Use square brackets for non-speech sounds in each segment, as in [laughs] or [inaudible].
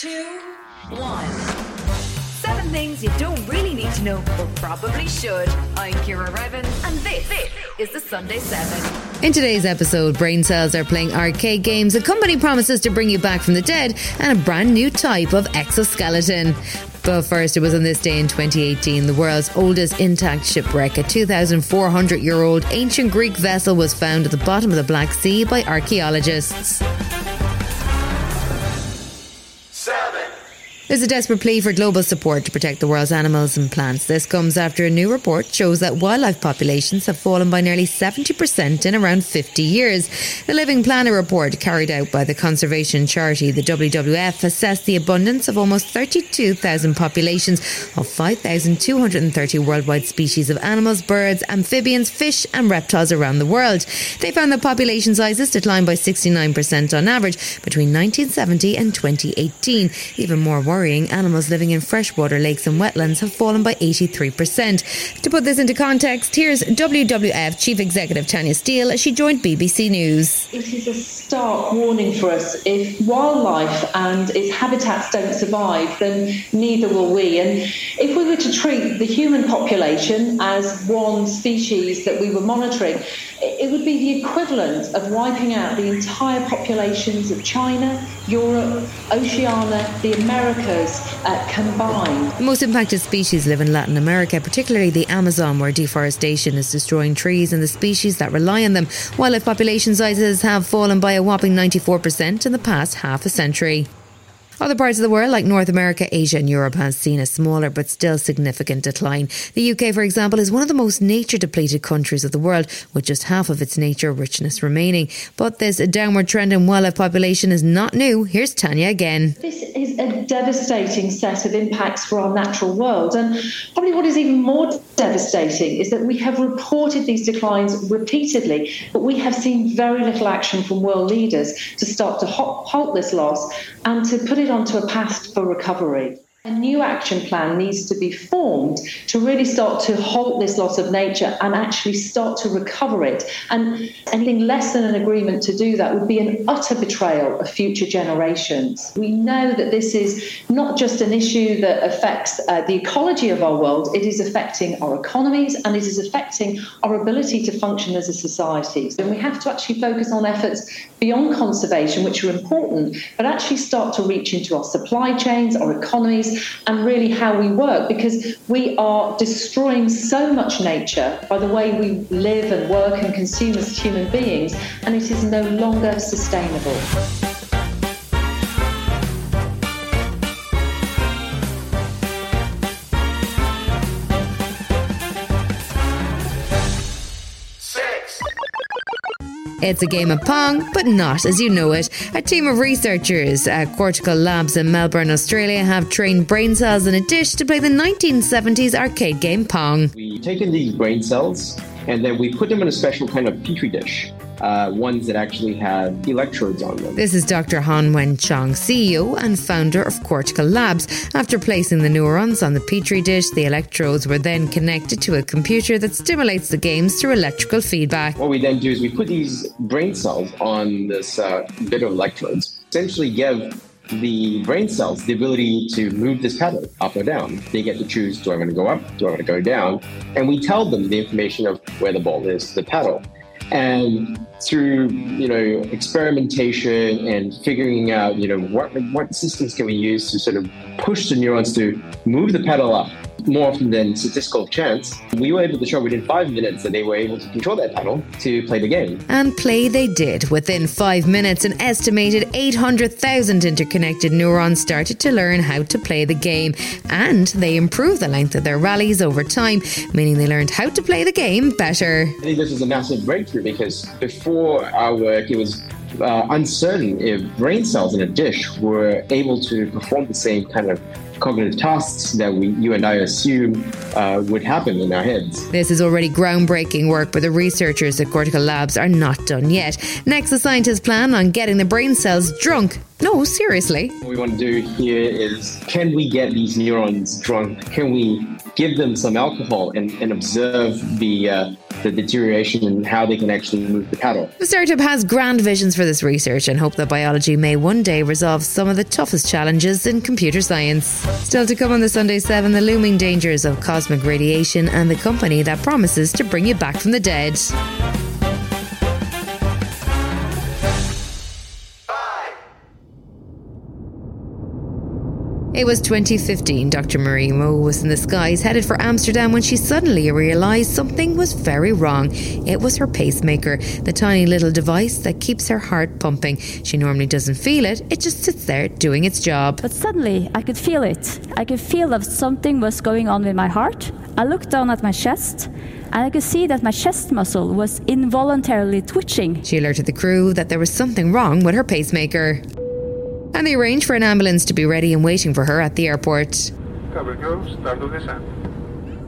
two, one. Seven things you don't really need to know, but probably should. I'm Ciara Revin, and this, this is the Sunday Seven. In today's episode, brain cells are playing arcade games, a company promises to bring you back from the dead, and a brand new type of exoskeleton. But first, it was on this day in 2018, the world's oldest intact shipwreck. A 2,400 year old ancient Greek vessel was found at the bottom of the Black Sea by archaeologists. There's a desperate plea for global support to protect the world's animals and plants. This comes after a new report shows that wildlife populations have fallen by nearly 70% in around 50 years. The Living Planet report, carried out by the conservation charity, the WWF, assessed the abundance of almost 32,000 populations of 5,230 worldwide species of animals, birds, amphibians, fish, and reptiles around the world. They found that population sizes declined by 69% on average between 1970 and 2018. Even more worrying, worrying, animals living in freshwater lakes and wetlands have fallen by 83%. To put this into context, here's WWF Chief Executive Tanya Steele. As she joined BBC News. It is a stark warning for us. If wildlife and its habitats don't survive, then neither will we. And if we were to treat the human population as one species that we were monitoring, it would be the equivalent of wiping out the entire populations of China, Europe, Oceania, the Americas uh, combined. The most impacted species live in Latin America, particularly the Amazon, where deforestation is destroying trees and the species that rely on them. Wildlife population sizes have fallen by a whopping 94% in the past half a century. Other parts of the world, like North America, Asia, and Europe, has seen a smaller but still significant decline. The UK, for example, is one of the most nature depleted countries of the world, with just half of its nature richness remaining. But this downward trend in wildlife population is not new. Here's Tanya again. This is a devastating set of impacts for our natural world. And probably what is even more devastating is that we have reported these declines repeatedly, but we have seen very little action from world leaders to start to halt this loss and to put it onto a path for recovery. A new action plan needs to be formed to really start to halt this loss of nature and actually start to recover it. And anything less than an agreement to do that would be an utter betrayal of future generations. We know that this is not just an issue that affects uh, the ecology of our world, it is affecting our economies and it is affecting our ability to function as a society. And we have to actually focus on efforts beyond conservation, which are important, but actually start to reach into our supply chains, our economies and really how we work because we are destroying so much nature by the way we live and work and consume as human beings, and it is no longer sustainable. It's a game of Pong, but not as you know it. A team of researchers at Cortical Labs in Melbourne, Australia, have trained brain cells in a dish to play the 1970s arcade game Pong. We've taken these brain cells and then we put them in a special kind of petri dish uh, ones that actually have electrodes on them. This is Dr. Hon Weng Chong, CEO and founder of Cortical Labs. After placing the neurons on the petri dish, the electrodes were then connected to a computer that stimulates the games through electrical feedback. What we then do is we put these brain cells on this uh, bit of electrodes, essentially give the brain cells the ability to move this pedal up or down. They get to choose do I want to go up? Do I want to go down? And we tell them the information of where the ball is, the pedal. And through you know experimentation and figuring out you know what what systems can we use to sort of push the neurons to move the pedal up more often than statistical chance, we were able to show within five minutes that they were able to control that pedal to play the game. And play they did. Within five minutes, an estimated 800,000 interconnected neurons started to learn how to play the game. And they improved the length of their rallies over time, meaning they learned how to play the game better. I think this was a massive breakthrough because before our work, it was uh, uncertain if brain cells in a dish were able to perform the same kind of cognitive tasks that we, you and I assume uh, would happen in our heads. This is already groundbreaking work, but the researchers at Cortical Labs are not done yet. Next, the scientists plan on getting the brain cells drunk No, seriously. What we want to do here is can we get these neurons drunk? Can we give them some alcohol and, and observe the uh, the deterioration and how they can actually move the paddle. The startup has grand visions for this research and hope that biology may one day resolve some of the toughest challenges in computer science. Still to come on the Sunday 7, the looming dangers of cosmic radiation and the company that promises to bring you back from the dead. It was 2015. Dr. Marie Moe was in the skies headed for Amsterdam when she suddenly realised something was very wrong. It was her pacemaker, the tiny little device that keeps her heart pumping. She normally doesn't feel it, it just sits there doing its job. But suddenly I could feel it. I could feel that something was going on with my heart. I looked down at my chest and I could see that my chest muscle was involuntarily twitching. She alerted the crew that there was something wrong with her pacemaker and they arranged for an ambulance to be ready and waiting for her at the airport.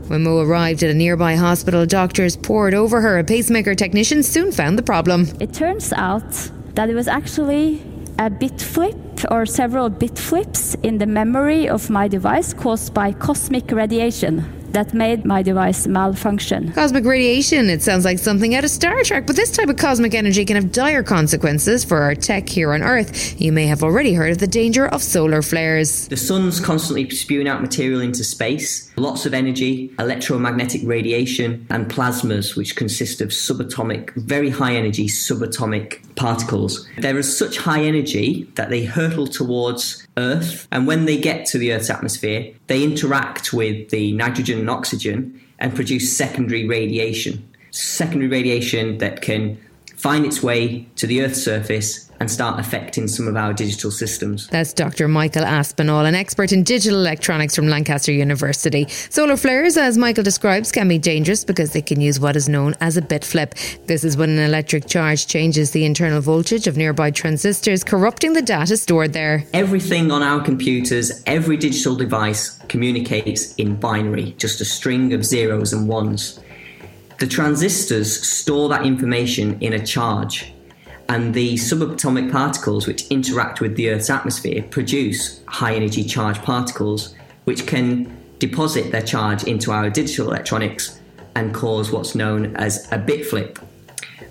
When Moe arrived at a nearby hospital, doctors poured over her. A pacemaker technician soon found the problem. It turns out that it was actually a bit flip or several bit flips in the memory of my device caused by cosmic radiation that made my device malfunction. Cosmic radiation, it sounds like something out of Star Trek, but this type of cosmic energy can have dire consequences for our tech here on Earth. You may have already heard of the danger of solar flares. The sun's constantly spewing out material into space, lots of energy, electromagnetic radiation, and plasmas, which consist of subatomic, very high energy subatomic particles. They're of such high energy that they hurtle towards Earth, and when they get to the Earth's atmosphere, they interact with the nitrogen and oxygen and produce secondary radiation. Secondary radiation that can find its way to the Earth's surface and start affecting some of our digital systems. That's Dr. Michael Aspinall, an expert in digital electronics from Lancaster University. Solar flares, as Michael describes, can be dangerous because they can use what is known as a bit flip. This is when an electric charge changes the internal voltage of nearby transistors, corrupting the data stored there. Everything on our computers, every digital device communicates in binary, just a string of zeros and ones. The transistors store that information in a charge and the subatomic particles which interact with the Earth's atmosphere produce high energy charged particles which can deposit their charge into our digital electronics and cause what's known as a bit flip,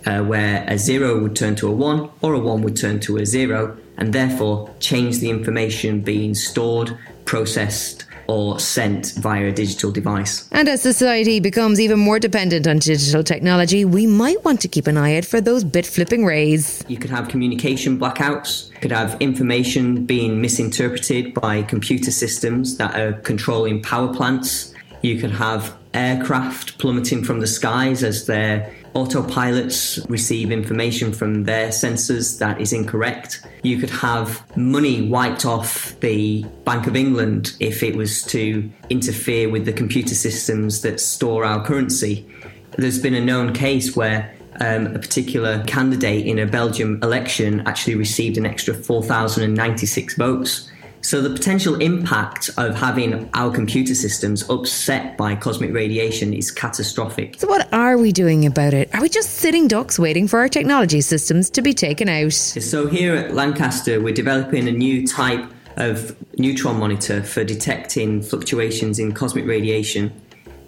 uh, where a zero would turn to a one or a one would turn to a zero, and therefore change the information being stored, processed, or sent via a digital device. And as society becomes even more dependent on digital technology, we might want to keep an eye out for those bit flipping rays. You could have communication blackouts, you could have information being misinterpreted by computer systems that are controlling power plants. You could have aircraft plummeting from the skies as their autopilots receive information from their sensors that is incorrect. You could have money wiped off the Bank of England if it was to interfere with the computer systems that store our currency. There's been a known case where um, a particular candidate in a Belgium election actually received an extra 4,096 votes so the potential impact of having our computer systems upset by cosmic radiation is catastrophic. So what are we doing about it? Are we just sitting ducks waiting for our technology systems to be taken out? So here at Lancaster, we're developing a new type of neutron monitor for detecting fluctuations in cosmic radiation.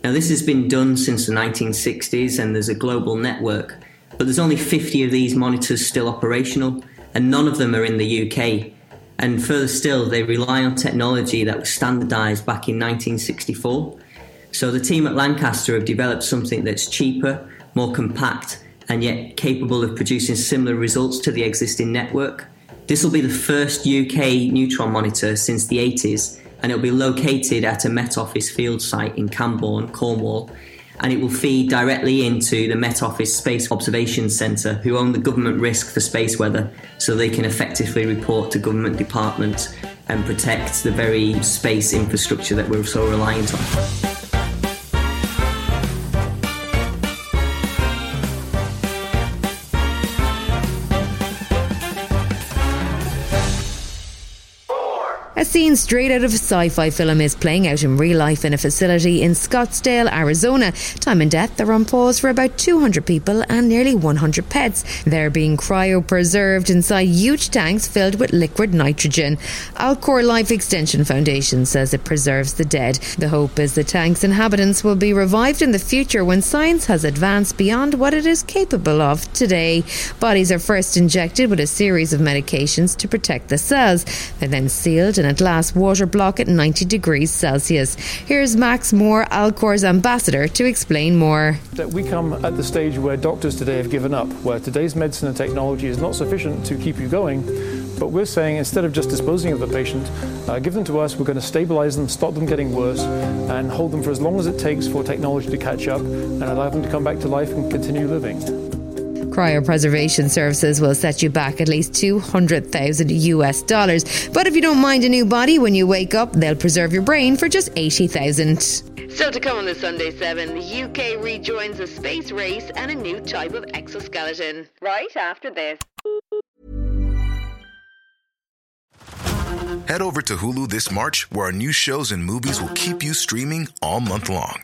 Now this has been done since the 1960s and there's a global network, but there's only 50 of these monitors still operational and none of them are in the UK. And further still, they rely on technology that was standardized back in 1964. So the team at Lancaster have developed something that's cheaper, more compact, and yet capable of producing similar results to the existing network. This will be the first UK neutron monitor since the 80s, and it'll be located at a Met Office field site in Camborne, Cornwall, and it will feed directly into the Met Office Space Observation Centre, who own the government risk for space weather, so they can effectively report to government departments and protect the very space infrastructure that we're so reliant on. A scene straight out of a sci fi film is playing out in real life in a facility in Scottsdale, Arizona. Time and death are on pause for about 200 people and nearly 100 pets. They're being cryopreserved inside huge tanks filled with liquid nitrogen. Alcor Life Extension Foundation says it preserves the dead. The hope is the tank's inhabitants will be revived in the future when science has advanced beyond what it is capable of today. Bodies are first injected with a series of medications to protect the cells. They're then sealed in a glass water block at 90 degrees Celsius. Here's Max More, Alcor's ambassador, to explain more. We come at the stage where doctors today have given up, where today's medicine and technology is not sufficient to keep you going. But we're saying instead of just disposing of the patient, uh, give them to us, we're going to stabilize them, stop them getting worse, and hold them for as long as it takes for technology to catch up and allow them to come back to life and continue living. Cryopreservation services will set you back at least 200,000 US dollars. But if you don't mind a new body when you wake up, they'll preserve your brain for just 80,000. Still to come on the Sunday 7, the UK rejoins a space race and a new type of exoskeleton. Right after this. Head over to Hulu this March, where our new shows and movies will keep you streaming all month long.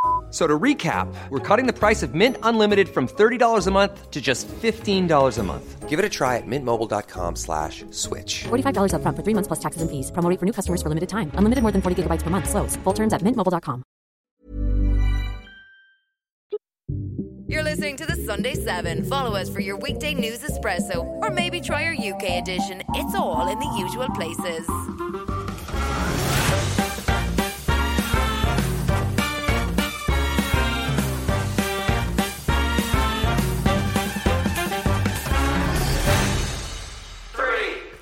So to recap, we're cutting the price of Mint Unlimited from $30 a month to just $15 a month. Give it a try at mintmobile.com slash switch. $45 up front for three months plus taxes and fees. Promoting for new customers for limited time. Unlimited more than 40 gigabytes per month. Slows. Full terms at mintmobile.com. You're listening to the Sunday 7. Follow us for your weekday news espresso or maybe try our UK edition. It's all in the usual places.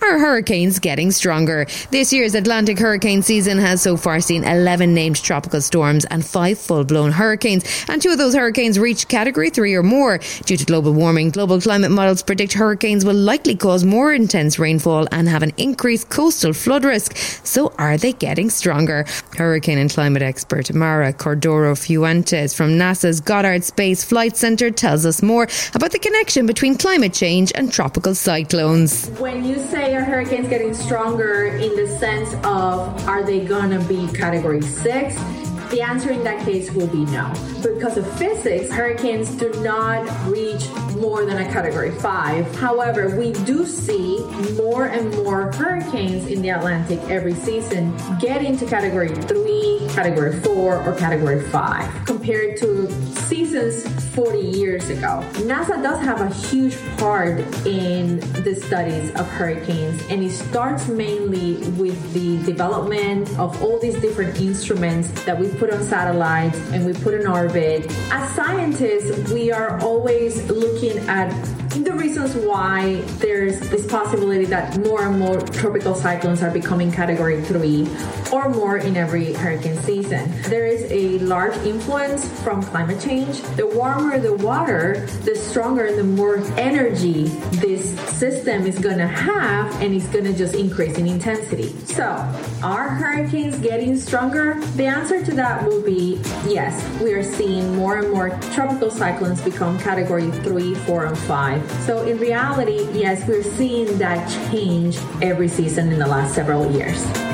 Are hurricanes getting stronger? This year's Atlantic hurricane season has so far seen 11 named tropical storms and five full blown hurricanes, and two of those hurricanes reached category three or more. Due to global warming, global climate models predict hurricanes will likely cause more intense rainfall and have an increased coastal flood risk. So, are they getting stronger? Hurricane and climate expert Mara Cordero Fuentes from NASA's Goddard Space Flight Center tells us more about the connection between climate change and tropical cyclones. When you say a hurricane's getting stronger in the sense of are they gonna be category six? The answer in that case will be no. Because of physics, hurricanes do not reach more than a category five. However, we do see more and more hurricanes in the Atlantic every season get into category three, category four, or category five compared to seasons 40 years ago. NASA does have a huge part in the studies of hurricanes, and it starts mainly with the development of all these different instruments that we put on satellites and we put in orbit. As scientists, we are always looking at the reasons why there's this possibility that more and more tropical cyclones are becoming category three or more in every hurricane season. There is a large influence from climate change. The warmer the water, the stronger and the more energy this system is going to have, and it's going to just increase in intensity. So, are hurricanes getting stronger? The answer to that will be yes. We are seeing more and more tropical cyclones become category three, four, and five. So, in reality, yes, we're seeing that change every season in the last several years.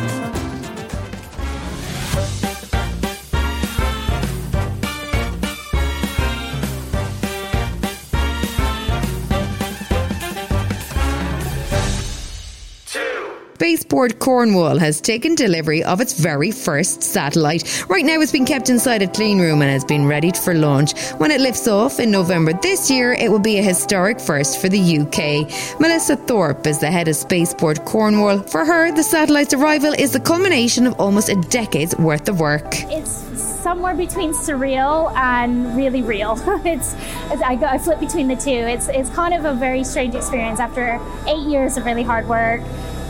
Spaceport Cornwall has taken delivery of its very first satellite. Right now, it's been kept inside a clean room and has been readied for launch. When it lifts off in November this year, it will be a historic first for the UK. Melissa Thorpe is the head of Spaceport Cornwall. For her, the satellite's arrival is the culmination of almost a decade's worth of work. It's somewhere between surreal and really real. [laughs] it's, it's I, go, I flip between the two. It's it's kind of a very strange experience after eight years of really hard work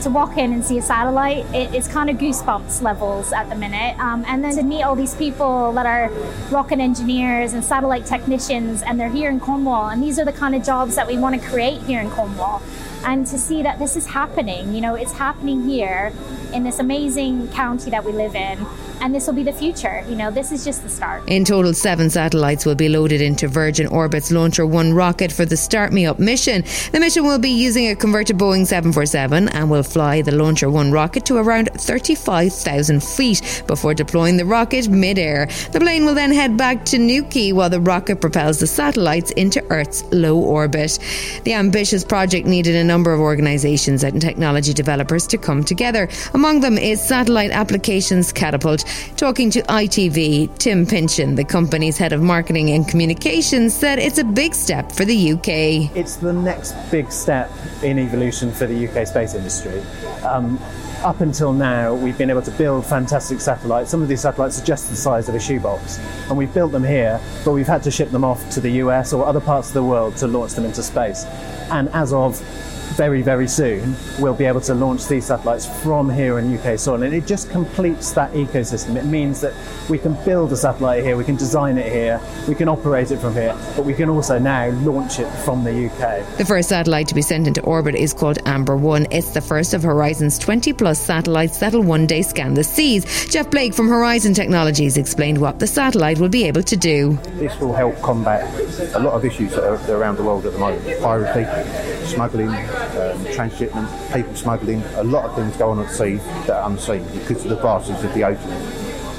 to walk in and see a satellite, it, it's kind of goosebumps levels at the minute. Um, and then to meet all these people that are rocket engineers and satellite technicians, and they're here in Cornwall, and these are the kind of jobs that we want to create here in Cornwall. And to see that this is happening, you know, it's happening here in this amazing county that we live in and this will be the future. You know, this is just the start. In total, seven satellites will be loaded into Virgin Orbit's Launcher One rocket for the Start Me Up mission. The mission will be using a converted Boeing 747 and will fly the Launcher One rocket to around 35,000 feet before deploying the rocket mid-air. The plane will then head back to Newquay while the rocket propels the satellites into Earth's low orbit. The ambitious project needed a number of organisations and technology developers to come together. Among them is Satellite Applications Catapult, Talking to ITV, Tim Pinchin, the company's head of marketing and communications, said it's a big step for the UK. It's the next big step in evolution for the UK space industry. Um, up until now, we've been able to build fantastic satellites. Some of these satellites are just the size of a shoebox, and we've built them here, but we've had to ship them off to the US or other parts of the world to launch them into space. And as of very, very soon, we'll be able to launch these satellites from here in UK soil. And it just completes that ecosystem. It means that we can build a satellite here, we can design it here, we can operate it from here, but we can also now launch it from the UK. The first satellite to be sent into orbit is called Amber 1. It's the first of Horizon's 20 plus satellites that'll one day scan the seas. Jeff Blake from Horizon Technologies explained what the satellite will be able to do. This will help combat a lot of issues that are around the world at the moment piracy, smuggling, um, transshipment, people smuggling, a lot of things go on at sea that are unseen because of the vastness of the ocean.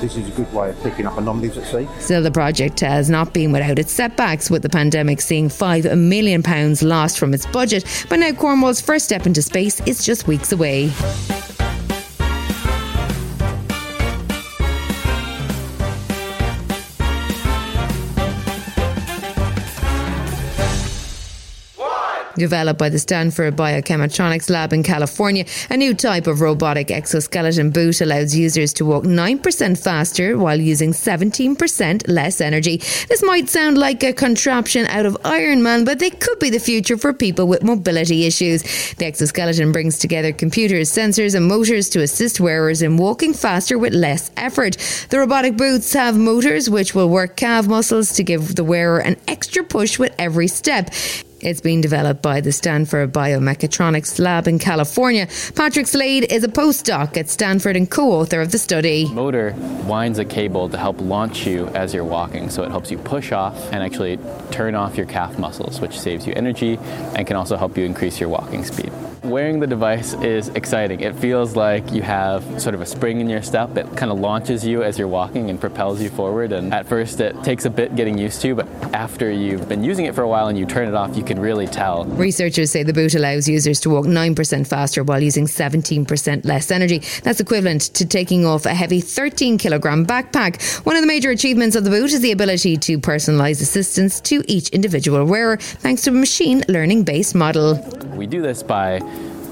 This is a good way of picking up anomalies at sea. Still, the project has not been without its setbacks, with the pandemic seeing £5 million lost from its budget. But now Cornwall's first step into space is just weeks away. Developed by the Stanford Biomechatronics Lab in California. A new type of robotic exoskeleton boot allows users to walk 9% faster while using 17% less energy. This might sound like a contraption out of Iron Man, but they could be the future for people with mobility issues. The exoskeleton brings together computers, sensors, and motors to assist wearers in walking faster with less effort. The robotic boots have motors which will work calf muscles to give the wearer an extra push with every step. It's being developed by the Stanford Biomechatronics Lab in California. Patrick Slade is a postdoc at Stanford and co author of the study. Motor winds a cable to help launch you as you're walking, so it helps you push off and actually turn off your calf muscles, which saves you energy and can also help you increase your walking speed. Wearing the device is exciting. It feels like you have sort of a spring in your step It kind of launches you as you're walking and propels you forward. And at first, it takes a bit getting used to, but after you've been using it for a while and you turn it off, you can really tell. Researchers say the boot allows users to walk 9% faster while using 17% less energy. That's equivalent to taking off a heavy 13 kilogram backpack. One of the major achievements of the boot is the ability to personalize assistance to each individual wearer thanks to a machine learning based model. We do this by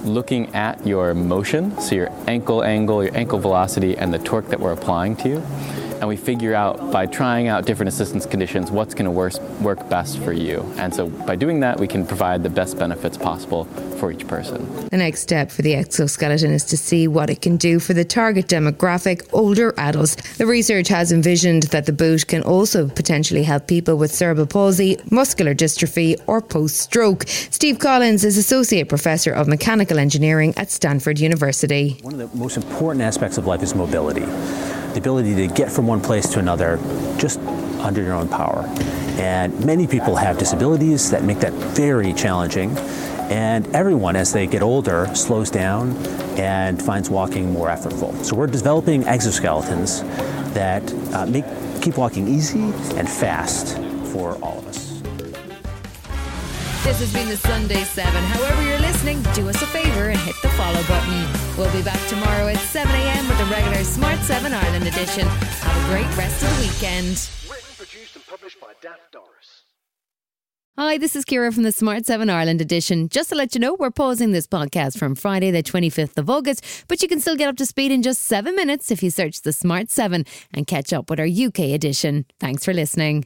looking at your motion, so your ankle angle, your ankle velocity, and the torque that we're applying to you and we figure out by trying out different assistance conditions what's going to work best for you. And so by doing that, we can provide the best benefits possible for each person. The next step for the exoskeleton is to see what it can do for the target demographic, older adults. The research has envisioned that the boot can also potentially help people with cerebral palsy, muscular dystrophy, or post stroke. Steve Collins is Associate Professor of Mechanical Engineering at Stanford University. One of the most important aspects of life is mobility the ability to get from one place to another just under your own power. And many people have disabilities that make that very challenging. And everyone, as they get older, slows down and finds walking more effortful. So we're developing exoskeletons that uh, make keep walking easy and fast for all of us. This has been the Sunday 7. However, you're listening, do us a favour and hit the follow button. We'll be back tomorrow at 7 a.m. with the regular Smart 7 Ireland edition. Have a great rest of the weekend. Written, produced, and published by Daft Doris. Hi, this is Ciara from the Smart 7 Ireland edition. Just to let you know, we're pausing this podcast from Friday, the 25th of August, but you can still get up to speed in just seven minutes if you search the Smart 7 and catch up with our UK edition. Thanks for listening.